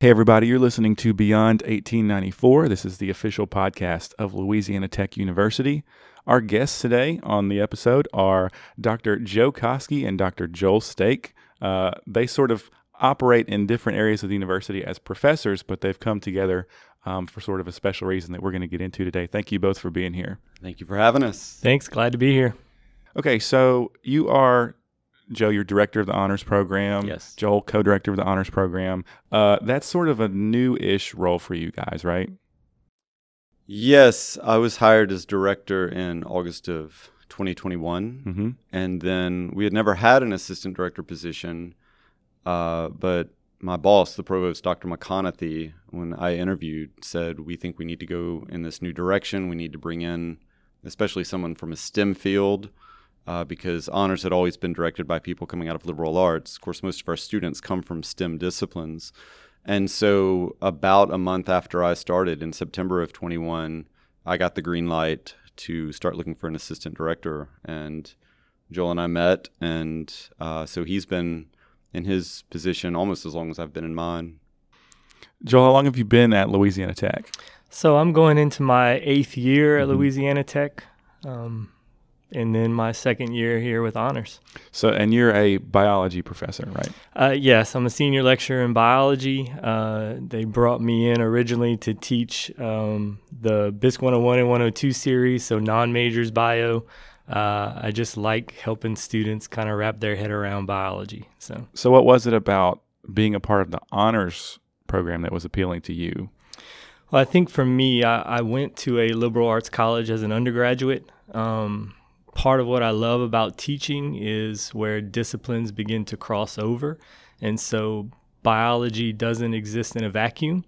Hey, everybody, you're listening to Beyond 1894. This is the official podcast of Louisiana Tech University. Our guests today on the episode are Dr. Joe Koski and Dr. Joel Stake. Uh, they sort of operate in different areas of the university as professors, but they've come together um, for sort of a special reason that we're going to get into today. Thank you both for being here. Thank you for having us. Thanks. Glad to be here. Okay, so you are Joe, you're director of the honors program. Yes. Joel, co-director of the honors program. Uh, that's sort of a new-ish role for you guys, right? Yes, I was hired as director in August of 2021, Mm-hmm. and then we had never had an assistant director position. Uh, but my boss, the provost, Dr. McConathy, when I interviewed, said we think we need to go in this new direction. We need to bring in, especially someone from a STEM field. Uh, because honors had always been directed by people coming out of liberal arts. Of course, most of our students come from STEM disciplines. And so, about a month after I started in September of 21, I got the green light to start looking for an assistant director. And Joel and I met. And uh, so he's been in his position almost as long as I've been in mine. Joel, how long have you been at Louisiana Tech? So I'm going into my eighth year at Mhm. Louisiana Tech, um, and then my second year here with honors. So, and you're a biology professor, right? Uh, yes, I'm a senior lecturer in biology. Uh, they brought me in originally to teach um, the BISC 101 and 102 series, so non majors bio. Uh, I just like helping students kind of wrap their head around biology. So So, what was it about being a part of the honors program that was appealing to you? Well, I think for me, I, I went to a liberal arts college as an undergraduate. Um, part of what I love about teaching is where disciplines begin to cross over. And so biology doesn't exist in a vacuum.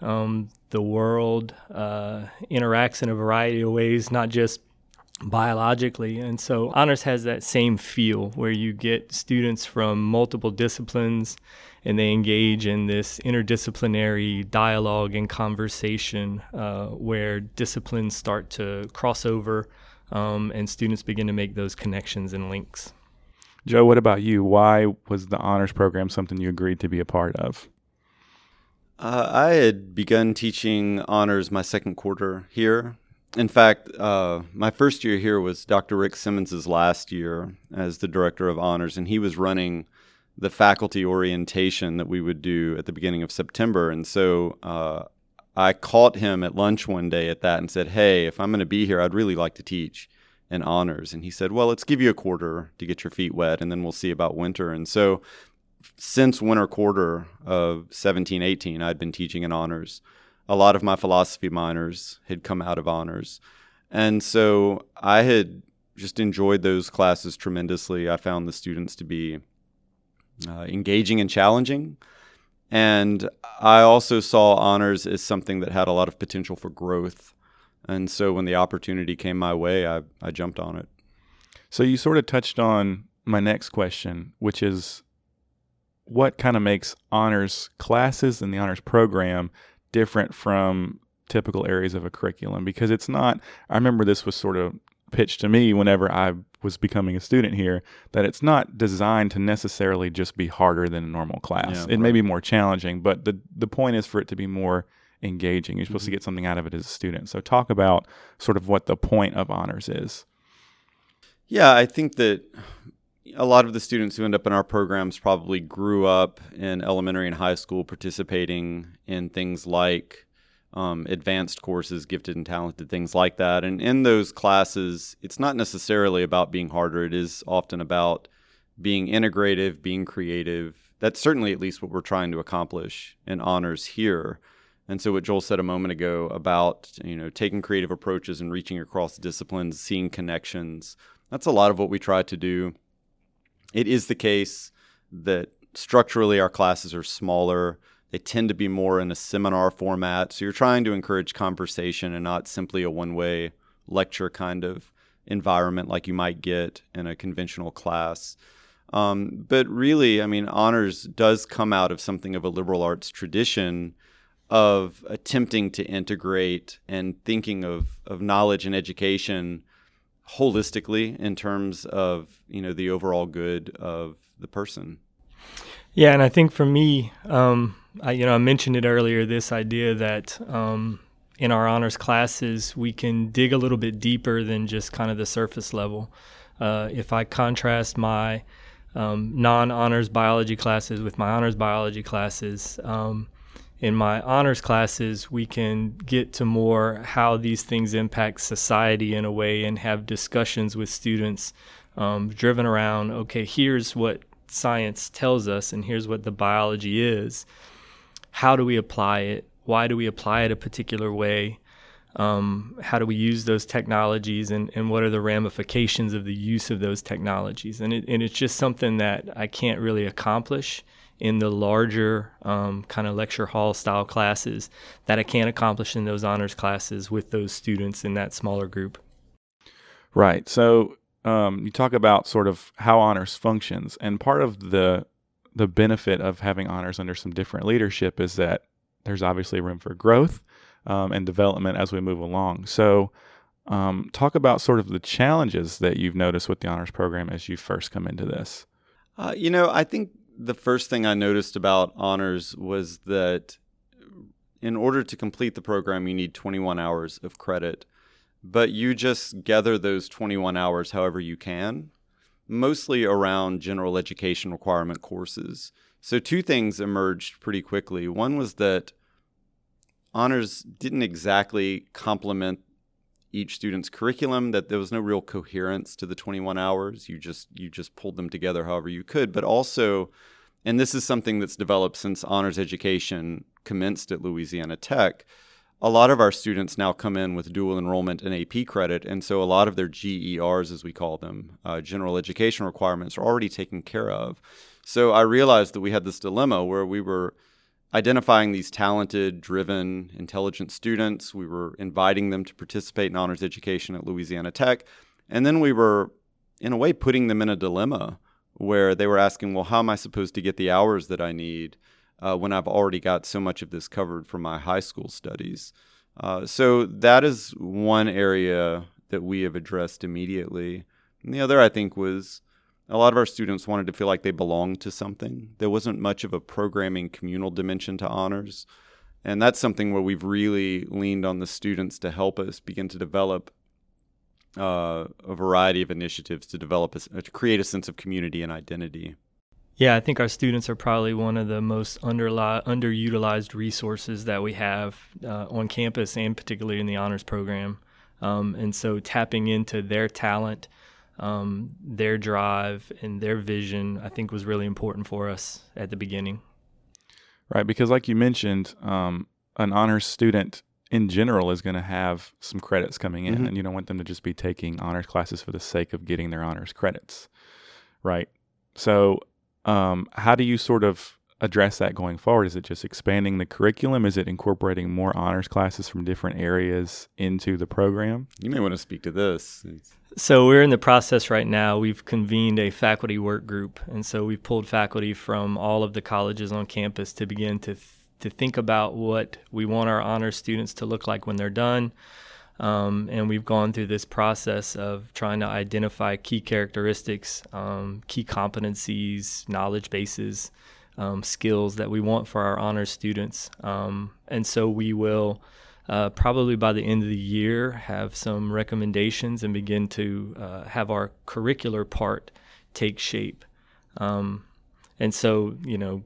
Um, the world uh, interacts in a variety of ways, not just biologically. And so honors has that same feel where you get students from multiple disciplines and they engage in this interdisciplinary dialogue and conversation uh, where disciplines start to cross over um, and students begin to make those connections and links. Joe, what about you? Why was the honors program something you agreed to be a part of? Uh, I had begun teaching honors my second quarter here. In fact, uh, my first year here was Dr. Rick Simmons's last year as the director of honors, and he was running the faculty orientation that we would do at the beginning of September. And so uh, I caught him at lunch one day at that and said, Hey, if I'm going to be here, I'd really like to teach in honors. And he said, Well, let's give you a quarter to get your feet wet, and then we'll see about winter. And so since winter quarter of 17, 18, I'd been teaching in honors. A lot of my philosophy minors had come out of honors. And so I had just enjoyed those classes tremendously. I found the students to be uh, engaging and challenging. And I also saw honors as something that had a lot of potential for growth. And so when the opportunity came my way, I, I jumped on it. So, you sort of touched on my next question, which is what kind of makes honors classes and the honors program different from typical areas of a curriculum? Because it's not, I remember this was sort of pitched to me whenever I was becoming a student here that it's not designed to necessarily just be harder than a normal class. Yeah, it may be more challenging, but the the point is for it to be more engaging. You're supposed to Mhm. get something out of it as a student. So talk about sort of what the point of honors is. Yeah, I think that a lot of the students who end up in our programs probably grew up in elementary and high school participating in things like um, advanced courses, gifted and talented, things like that. And in those classes, it's not necessarily about being harder, it is often about being integrative, being creative. That's certainly at least what we're trying to accomplish in honors here. And so what Joel said a moment ago about, you know, taking creative approaches and reaching across disciplines, seeing connections, that's a lot of what we try to do. It is the case that structurally our classes are smaller. They tend to be more in a seminar format. So you're trying to encourage conversation and not simply a one way lecture kind of environment like you might get in a conventional class. Um, but really, I mean, honors does come out of something of a liberal arts tradition of attempting to integrate and thinking of, of knowledge and education holistically in terms of you know the overall good of the person. Yeah, and I think for me, um, I, you know, I mentioned it earlier. This idea that um, in our honors classes we can dig a little bit deeper than just kind of the surface level. Uh, if I contrast my um, non-honors biology classes with my honors biology classes, um, in my honors classes we can get to more how these things impact society in a way and have discussions with students um, driven around okay here's what science tells us and here's what the biology is how do we apply it? Why do we apply it a particular way? Um, how do we use those technologies and, and what are the ramifications of the use of those technologies? And, it, and it's just something that I can't really accomplish in the larger um, kind of lecture hall style classes that I can't accomplish in those honors classes with those students in that smaller group. Right. So um, you talk about sort of how honors functions, and part of the the benefit of having honors under some different leadership is that there's obviously room for growth um, and development as we move along. So, um, talk about sort of the challenges that you've noticed with the honors program as you first come into this. Uh, you know, I think the first thing I noticed about honors was that in order to complete the program, you need 21 hours of credit, but you just gather those 21 hours however you can mostly around general education requirement courses. So, two things emerged pretty quickly. One was that honors didn't exactly complement each student's curriculum that there was no real coherence to the 21 hours you just you just pulled them together however you could but also and this is something that's developed since honors education commenced at Louisiana Tech a lot of our students now come in with dual enrollment and AP credit, and so a lot of their GERs, as we call them, uh, general education requirements, are already taken care of. So I realized that we had this dilemma where we were identifying these talented, driven, intelligent students. We were inviting them to participate in honors education at Louisiana Tech, and then we were, in a way, putting them in a dilemma where they were asking, "Well, how am I supposed to get the hours that I need?" Uh, when I've already got so much of this covered from my high school studies. Uh, so that is one area that we have addressed immediately. And the other, I think, was a lot of our students wanted to feel like they belonged to something. There wasn't much of a programming communal dimension to honors. And that's something where we've really leaned on the students to help us begin to develop uh, a variety of initiatives to develop a, to create a sense of community and identity. Yeah, I think our students are probably one of the most underli- underutilized resources that we have uh, on campus and particularly in the honors program. Um, and so tapping into their talent, um, their drive, and their vision, I think was really important for us at the beginning. Right, because like you mentioned, um, an honors student in general is going to have some credits coming in, mm-hmm. and you don't want them to just be taking honors classes for the sake of getting their honors credits, right? So um, how do you sort of address that going forward? Is it just expanding the curriculum? Is it incorporating more honors classes from different areas into the program? You may want to speak to this. So we're in the process right now. We've convened a faculty work group, and so we've pulled faculty from all of the colleges on campus to begin to th- to think about what we want our honors students to look like when they're done. Um, and we've gone through this process of trying to identify key characteristics, um, key competencies, knowledge bases, um, skills that we want for our honors students. Um, and so we will uh, probably by the end of the year have some recommendations and begin to uh, have our curricular part take shape. Um, and so, you know,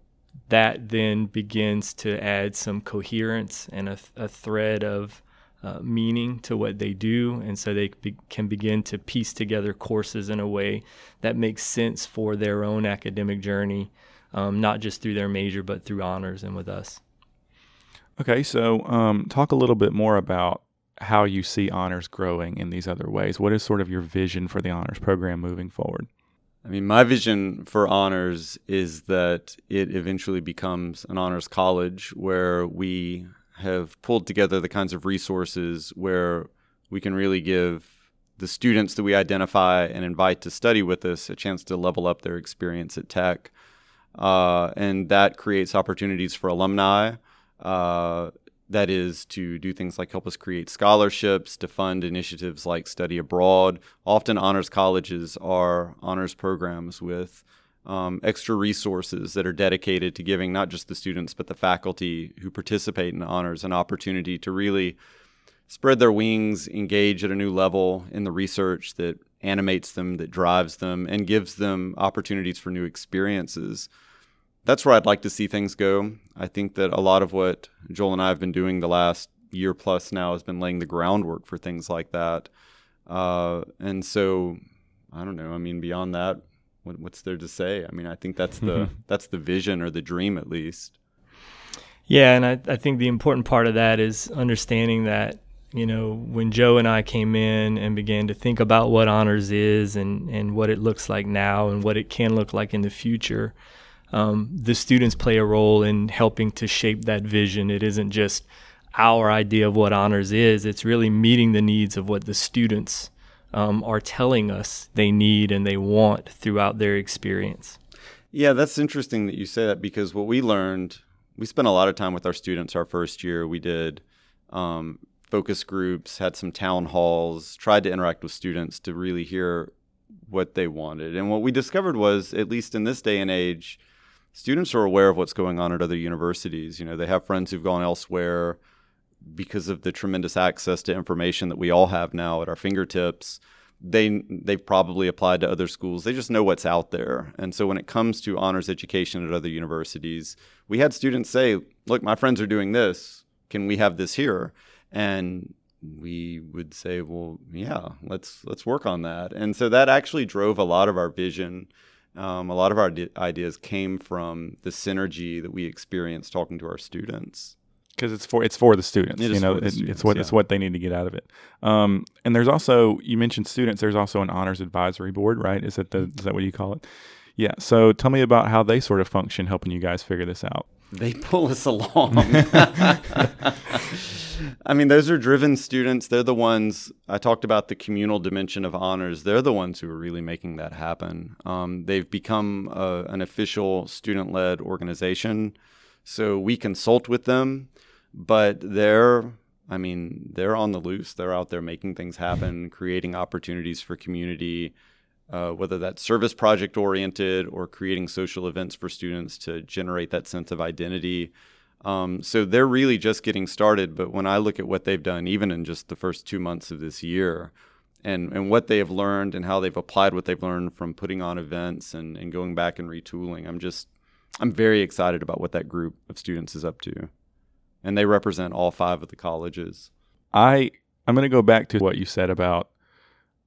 that then begins to add some coherence and a, a thread of uh, meaning to what they do, and so they be- can begin to piece together courses in a way that makes sense for their own academic journey, um, not just through their major, but through honors and with us. Okay, so um, talk a little bit more about how you see honors growing in these other ways. What is sort of your vision for the honors program moving forward? I mean, my vision for honors is that it eventually becomes an honors college where we have pulled together the kinds of resources where we can really give the students that we identify and invite to study with us a chance to level up their experience at Tech. Uh, and that creates opportunities for alumni. Uh, that is to do things like help us create scholarships, to fund initiatives like study abroad. Often, honors colleges are honors programs with um, extra resources that are dedicated to giving not just the students but the faculty who participate in honors an opportunity to really spread their wings, engage at a new level in the research that animates them, that drives them, and gives them opportunities for new experiences. That's where I'd like to see things go. I think that a lot of what Joel and I have been doing the last year plus now has been laying the groundwork for things like that. Uh, and so, I don't know. I mean, beyond that, what, what's there to say? I mean, I think that's the that's the vision or the dream, at least. Yeah, and I, I think the important part of that is understanding that you know, when Joe and I came in and began to think about what honors is and, and what it looks like now and what it can look like in the future, um, the students play a role in helping to shape that vision. It isn't just our idea of what honors is, it's really meeting the needs of what the students um, are telling us they need and they want throughout their experience. Yeah, that's interesting that you say that because what we learned, we spent a lot of time with our students our first year. We did um, focus groups, had some town halls, tried to interact with students to really hear what they wanted. And what we discovered was, at least in this day and age, students are aware of what's going on at other universities. You know, they have friends who've gone elsewhere because of the tremendous access to information that we all have now at our fingertips. They they've probably applied to other schools. They just know what's out there. And so when it comes to honors education at other universities, we had students say, "Look, my friends are doing this. Can we have this here?" and we would say, well, yeah, let's let's work on that. And so that actually drove a lot of our vision. Um, a lot of our ideas came from the synergy that we experienced talking to our students. Because it's for it's for the students, It you know, it- students, it's what yeah. it's what they need to get out of it. Um, and there's also you mentioned students. There's also an honors advisory board, right? Is that the is that what you call it? Yeah. So tell me about how they sort of function, helping you guys figure this out. They pull us along. I mean, those are driven students. They're the ones I talked about the communal dimension of honors. They're the ones who are really making that happen. Um, they've become a, an official student led organization. So we consult with them, but they're, I mean, they're on the loose. They're out there making things happen, creating opportunities for community, uh, whether that's service project oriented or creating social events for students to generate that sense of identity. Um, so they're really just getting started. But when I look at what they've done, even in just the first two months of this year, and, and what they have learned and how they've applied what they've learned from putting on events and, and going back and retooling, I'm just, I'm very excited about what that group of students is up to. And they represent all five of the colleges. I I'm going to go back to what you said about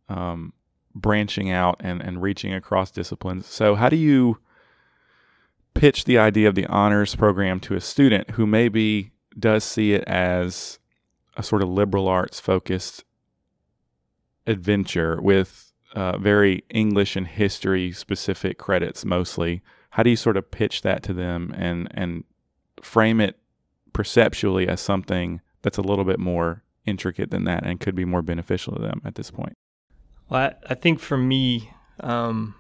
um, branching out and and reaching across disciplines. So how do you pitch the idea of the honors program to a student who maybe does see it as a sort of liberal arts focused adventure with uh, very English and history specific credits mostly? How do you sort of pitch that to them and and frame it perceptually as something that's a little bit more intricate than that and could be more beneficial to them at this point. Well, I, I think for me, um,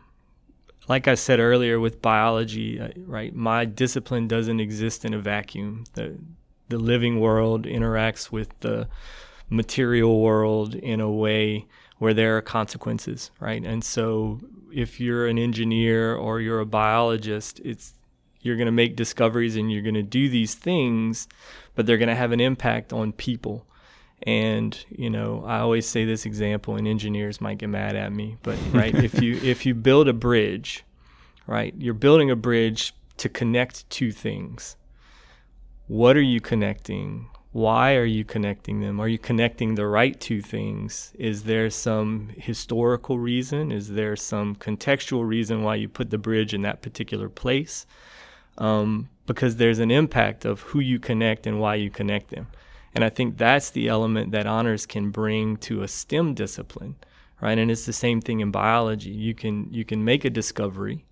like I said earlier with biology, uh, right, my discipline doesn't exist in a vacuum. The, the living world interacts with the material world in a way where there are consequences, right? And so if you're an engineer or you're a biologist, it's you're going to make discoveries and you're going to do these things, but they're going to have an impact on people. And you know, I always say this example, and engineers might get mad at me, but right, if you if you build a bridge, right, you're building a bridge to connect two things. What are you connecting? Why are you connecting them? Are you connecting the right two things? Is there some historical reason? Is there some contextual reason why you put the bridge in that particular place? Um, because there's an impact of who you connect and why you connect them. And I think that's the element that honors can bring to a STEM discipline, right? And it's the same thing in biology. You can you can make a discovery,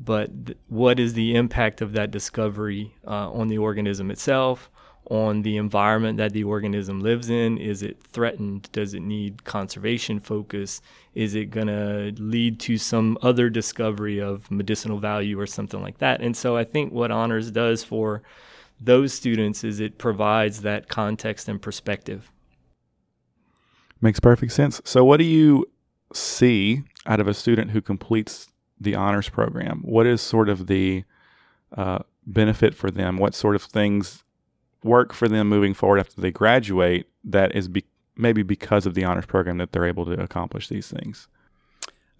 but th- what is the impact of that discovery uh, on the organism itself, on the environment that the organism lives in? Is it threatened? Does it need conservation focus? Is it going to lead to some other discovery of medicinal value or something like that? And so I think what honors does for those students is it provides that context and perspective. Makes perfect sense. So, what do you see out of a student who completes the honors program? What is sort of the uh, benefit for them? What sort of things work for them moving forward after they graduate that is be- maybe because of the honors program that they're able to accomplish these things?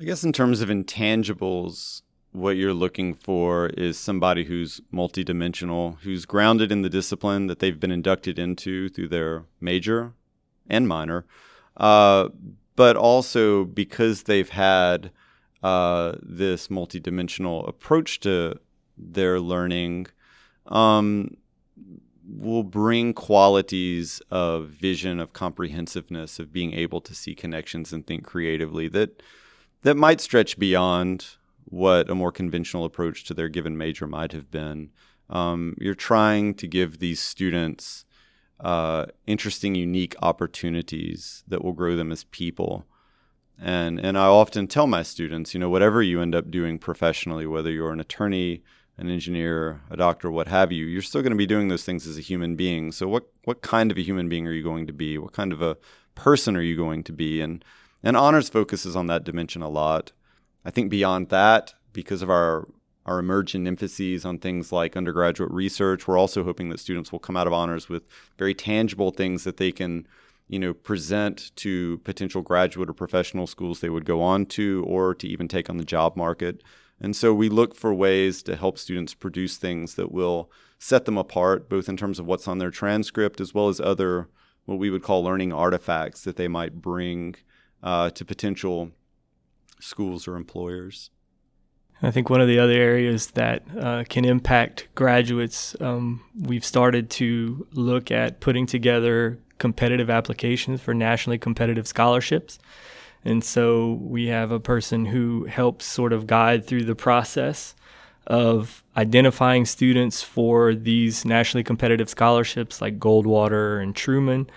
I guess in terms of intangibles, what you're looking for is somebody who's multidimensional, who's grounded in the discipline that they've been inducted into through their major and minor, uh, but also because they've had uh, this multidimensional approach to their learning, um, will bring qualities of vision, of comprehensiveness, of being able to see connections and think creatively that that might stretch beyond what a more conventional approach to their given major might have been. Um, you're trying to give these students uh, interesting, unique opportunities that will grow them as people. And and I often tell my students, you know, whatever you end up doing professionally, whether you're an attorney, an engineer, a doctor, what have you, you're still going to be doing those things as a human being. So what what kind of a human being are you going to be? What kind of a person are you going to be? And and honors focuses on that dimension a lot. I think beyond that, because of our our emergent emphases on things like undergraduate research, we're also hoping that students will come out of honors with very tangible things that they can, you know, present to potential graduate or professional schools they would go on to or to even take on the job market. And so we look for ways to help students produce things that will set them apart, both in terms of what's on their transcript as well as other what we would call learning artifacts that they might bring uh, to potential schools or employers. I think one of the other areas that uh, can impact graduates, um, we've started to look at putting together competitive applications for nationally competitive scholarships. And so we have a person who helps sort of guide through the process of identifying students for these nationally competitive scholarships like Goldwater and Truman.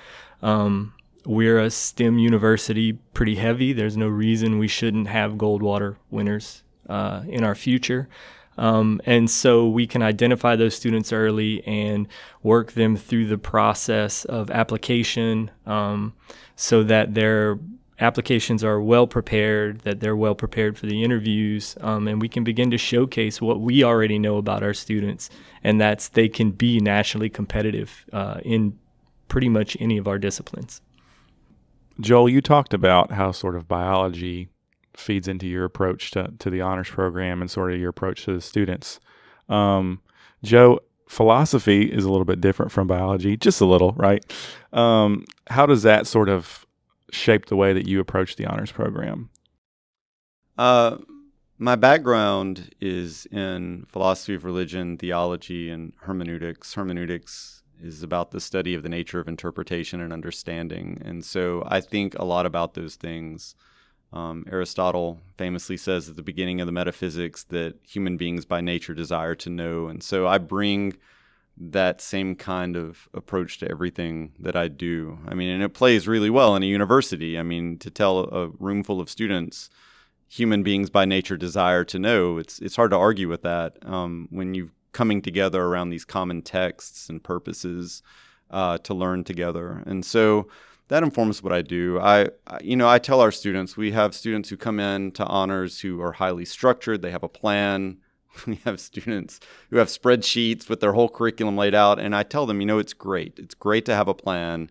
Um, we're a STEM university pretty heavy. There's no reason we shouldn't have Goldwater winners uh, in our future. Um, and so we can identify those students early and work them through the process of application um, so that their applications are well prepared, that they're well prepared for the interviews, um, and we can begin to showcase what we already know about our students, and that's they can be nationally competitive uh, in pretty much any of our disciplines. Joel, you talked about how sort of biology feeds into your approach to, to the honors program and sort of your approach to the students. Um, Joe, philosophy is a little bit different from biology, just a little, right? Um, how does that sort of shape the way that you approach the honors program? Uh, my background is in philosophy of religion, theology, and hermeneutics. Hermeneutics is about the study of the nature of interpretation and understanding. And so I think a lot about those things. Um, Aristotle famously says at the beginning of the metaphysics that human beings by nature desire to know. And so I bring that same kind of approach to everything that I do. I mean, and it plays really well in a university. I mean, to tell a room full of students, human beings by nature desire to know, it's, it's hard to argue with that um, when you're coming together around these common texts and purposes uh, to learn together. And so that informs what I do. I, you know, I tell our students we have students who come in to honors who are highly structured. They have a plan. We have students who have spreadsheets with their whole curriculum laid out, and I tell them, you know, it's great. It's great to have a plan.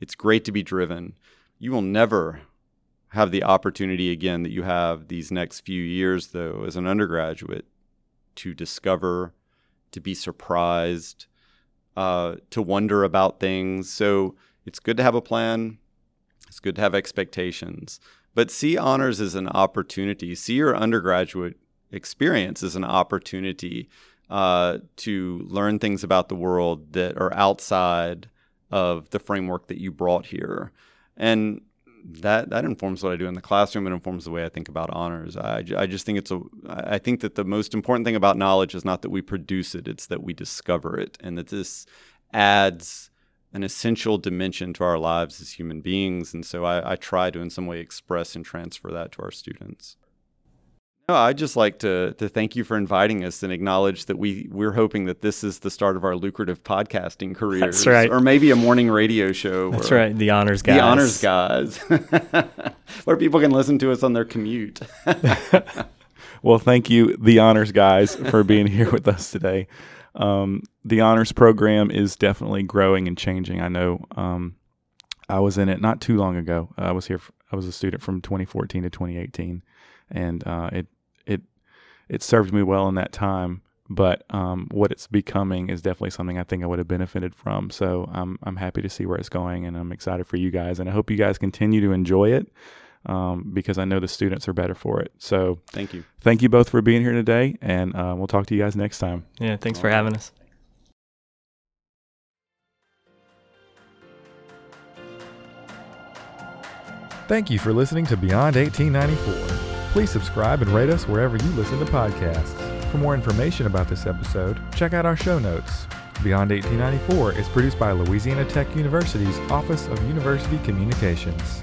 It's great to be driven. You will never have the opportunity again that you have these next few years, though, as an undergraduate, to discover to be surprised, uh, to wonder about things. So it's good to have a plan. It's good to have expectations. But see honors as an opportunity. See your undergraduate experience is an opportunity uh, to learn things about the world that are outside of the framework that you brought here. And that that informs what I do in the classroom. It informs the way I think about honors. I, I just think it's a I think that the most important thing about knowledge is not that we produce it; it's that we discover it, and that this adds an essential dimension to our lives as human beings. And so I, I try to, in some way, express and transfer that to our students. No, I'd just like to to thank you for inviting us and acknowledge that we we're hoping that this is the start of our lucrative podcasting careers. That's right. Or maybe a morning radio show. That's right. The honors guys. The honors guys. where people can listen to us on their commute. well, thank you, the honors guys, for being here with us today. Um, the honors program is definitely growing and changing. I know um, I was in it not too long ago. I was here. I was a student from 2014 to 2018, and uh, it it it served me well in that time. But um, what it's becoming is definitely something I think I would have benefited from. So I'm I'm happy to see where it's going, and I'm excited for you guys, and I hope you guys continue to enjoy it. Um, because I know the students are better for it. So, thank you. Thank you both for being here today, and uh, we'll talk to you guys next time. Yeah, thanks for having us. Thank you for listening to Beyond 1894. Please subscribe and rate us wherever you listen to podcasts. For more information about this episode, check out our show notes. Beyond 1894 is produced by Louisiana Tech University's Office of University Communications.